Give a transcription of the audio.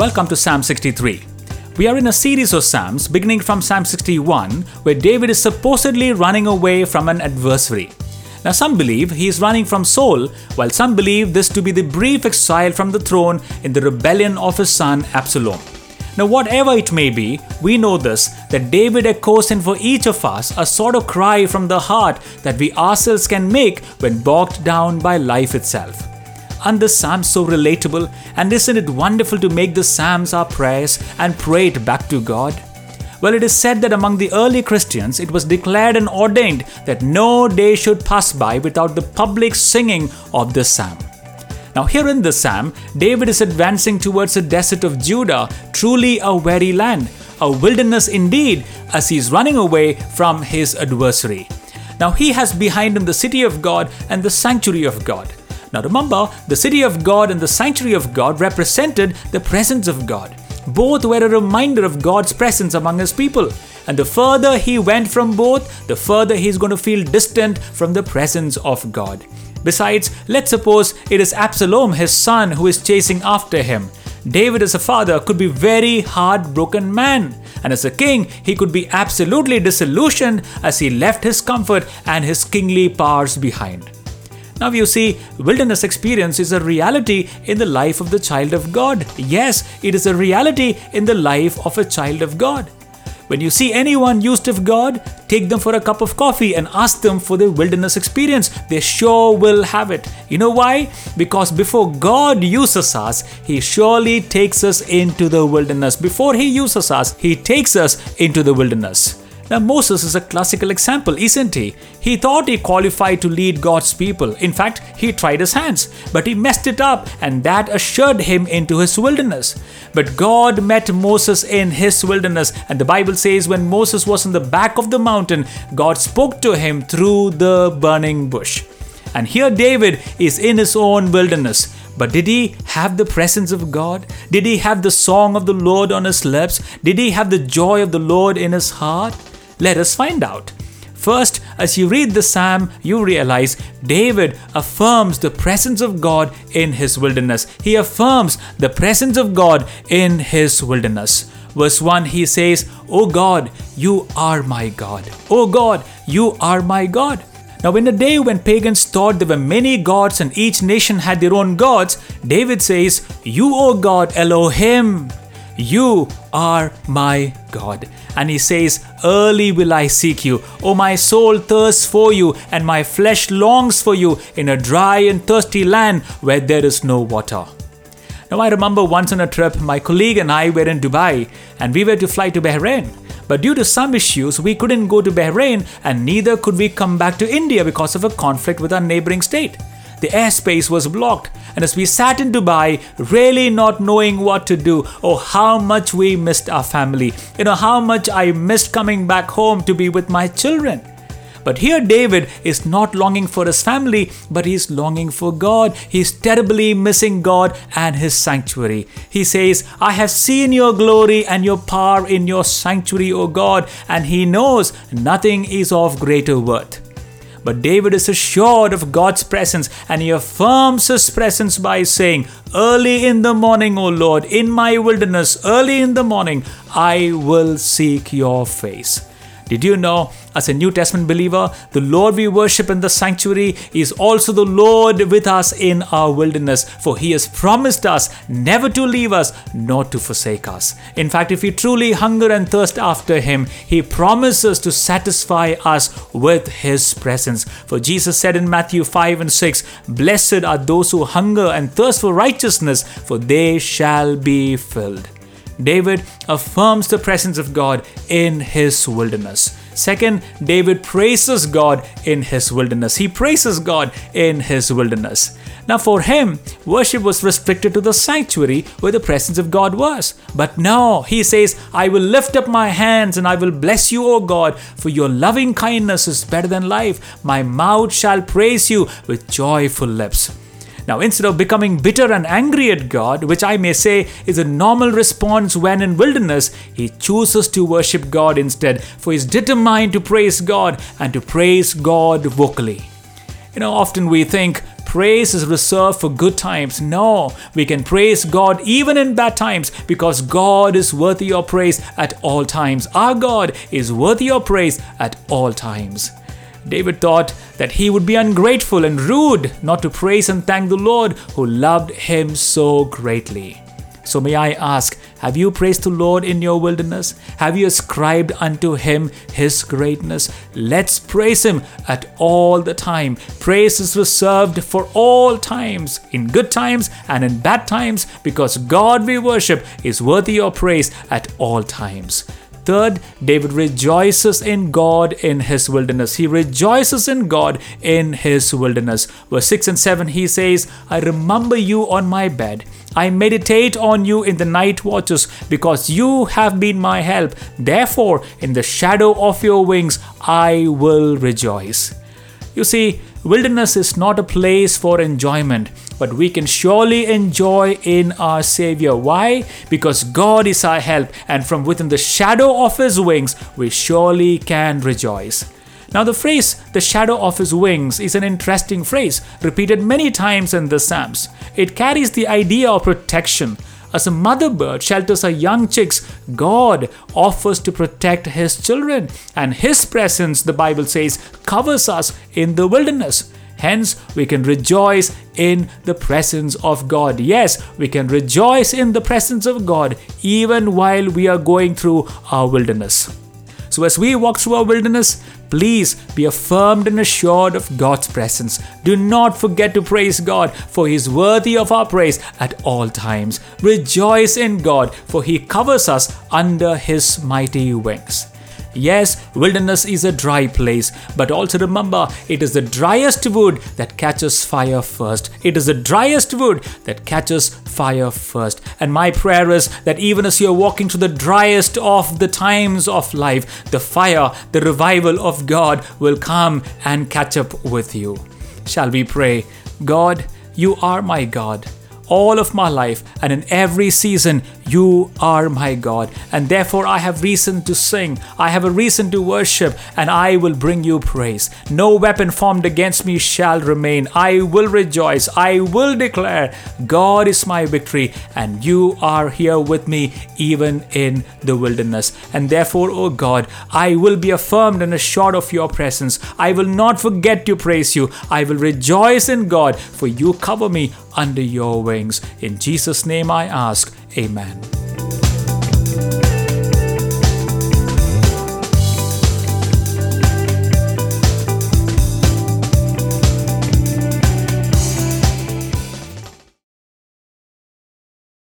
welcome to Psalm 63. We are in a series of Psalms beginning from Psalm 61, where David is supposedly running away from an adversary. Now, some believe he is running from Saul, while some believe this to be the brief exile from the throne in the rebellion of his son Absalom. Now, whatever it may be, we know this that David echoes in for each of us a sort of cry from the heart that we ourselves can make when bogged down by life itself. And the Psalms so relatable, and isn't it wonderful to make the Psalms our prayers and pray it back to God? Well, it is said that among the early Christians it was declared and ordained that no day should pass by without the public singing of the psalm. Now, here in the psalm, David is advancing towards the desert of Judah, truly a weary land, a wilderness indeed, as he is running away from his adversary. Now, he has behind him the city of God and the sanctuary of God. Now remember, the city of God and the sanctuary of God represented the presence of God. Both were a reminder of God's presence among his people. And the further he went from both, the further he's going to feel distant from the presence of God. Besides, let's suppose it is Absalom, his son, who is chasing after him. David, as a father, could be very heartbroken man, and as a king, he could be absolutely disillusioned as he left his comfort and his kingly powers behind. Now, you see, wilderness experience is a reality in the life of the child of God. Yes, it is a reality in the life of a child of God. When you see anyone used of God, take them for a cup of coffee and ask them for their wilderness experience. They sure will have it. You know why? Because before God uses us, He surely takes us into the wilderness. Before He uses us, He takes us into the wilderness. Now, Moses is a classical example, isn't he? He thought he qualified to lead God's people. In fact, he tried his hands, but he messed it up, and that assured him into his wilderness. But God met Moses in his wilderness, and the Bible says when Moses was in the back of the mountain, God spoke to him through the burning bush. And here David is in his own wilderness. But did he have the presence of God? Did he have the song of the Lord on his lips? Did he have the joy of the Lord in his heart? Let us find out. First, as you read the psalm, you realize David affirms the presence of God in his wilderness. He affirms the presence of God in his wilderness. Verse 1 he says, O God, you are my God. O God, you are my God. Now, in a day when pagans thought there were many gods and each nation had their own gods, David says, You, O God, Elohim, you are my God. And he says, Early will I seek you. O my soul thirsts for you, and my flesh longs for you in a dry and thirsty land where there is no water. Now, I remember once on a trip, my colleague and I were in Dubai, and we were to fly to Bahrain. But due to some issues, we couldn't go to Bahrain, and neither could we come back to India because of a conflict with our neighboring state. The airspace was blocked, and as we sat in Dubai, really not knowing what to do, or how much we missed our family, you know, how much I missed coming back home to be with my children. But here, David is not longing for his family, but he's longing for God. He's terribly missing God and his sanctuary. He says, I have seen your glory and your power in your sanctuary, O God, and he knows nothing is of greater worth. But David is assured of God's presence and he affirms his presence by saying, Early in the morning, O Lord, in my wilderness, early in the morning, I will seek your face. Did you know, as a New Testament believer, the Lord we worship in the sanctuary is also the Lord with us in our wilderness, for He has promised us never to leave us nor to forsake us. In fact, if we truly hunger and thirst after Him, He promises to satisfy us with His presence. For Jesus said in Matthew 5 and 6, Blessed are those who hunger and thirst for righteousness, for they shall be filled. David affirms the presence of God in his wilderness. Second, David praises God in his wilderness. He praises God in his wilderness. Now, for him, worship was restricted to the sanctuary where the presence of God was. But now he says, I will lift up my hands and I will bless you, O God, for your loving kindness is better than life. My mouth shall praise you with joyful lips. Now, instead of becoming bitter and angry at God, which I may say is a normal response when in wilderness, he chooses to worship God instead, for he's determined to praise God and to praise God vocally. You know, often we think praise is reserved for good times. No, we can praise God even in bad times because God is worthy of praise at all times. Our God is worthy of praise at all times. David thought that he would be ungrateful and rude not to praise and thank the Lord who loved him so greatly. So, may I ask, have you praised the Lord in your wilderness? Have you ascribed unto him his greatness? Let's praise him at all the time. Praise is reserved for all times, in good times and in bad times, because God we worship is worthy of praise at all times. Third, David rejoices in God in his wilderness. He rejoices in God in his wilderness. Verse 6 and 7, he says, I remember you on my bed. I meditate on you in the night watches because you have been my help. Therefore, in the shadow of your wings, I will rejoice. You see, wilderness is not a place for enjoyment, but we can surely enjoy in our Savior. Why? Because God is our help, and from within the shadow of His wings, we surely can rejoice. Now, the phrase, the shadow of his wings, is an interesting phrase, repeated many times in the Psalms. It carries the idea of protection, as a mother bird shelters her young chicks, God offers to protect His children, and His presence, the Bible says, covers us in the wilderness. Hence, we can rejoice in the presence of God. Yes, we can rejoice in the presence of God even while we are going through our wilderness. So, as we walk through our wilderness, please be affirmed and assured of God's presence. Do not forget to praise God, for He is worthy of our praise at all times. Rejoice in God, for He covers us under His mighty wings. Yes, wilderness is a dry place, but also remember it is the driest wood that catches fire first. It is the driest wood that catches fire first. And my prayer is that even as you're walking through the driest of the times of life, the fire, the revival of God will come and catch up with you. Shall we pray? God, you are my God all of my life, and in every season, you are my God. And therefore, I have reason to sing, I have a reason to worship, and I will bring you praise. No weapon formed against me shall remain. I will rejoice, I will declare, God is my victory, and you are here with me even in the wilderness. And therefore, O God, I will be affirmed and assured of your presence. I will not forget to praise you. I will rejoice in God, for you cover me under your wings. In Jesus' name I ask, Amen.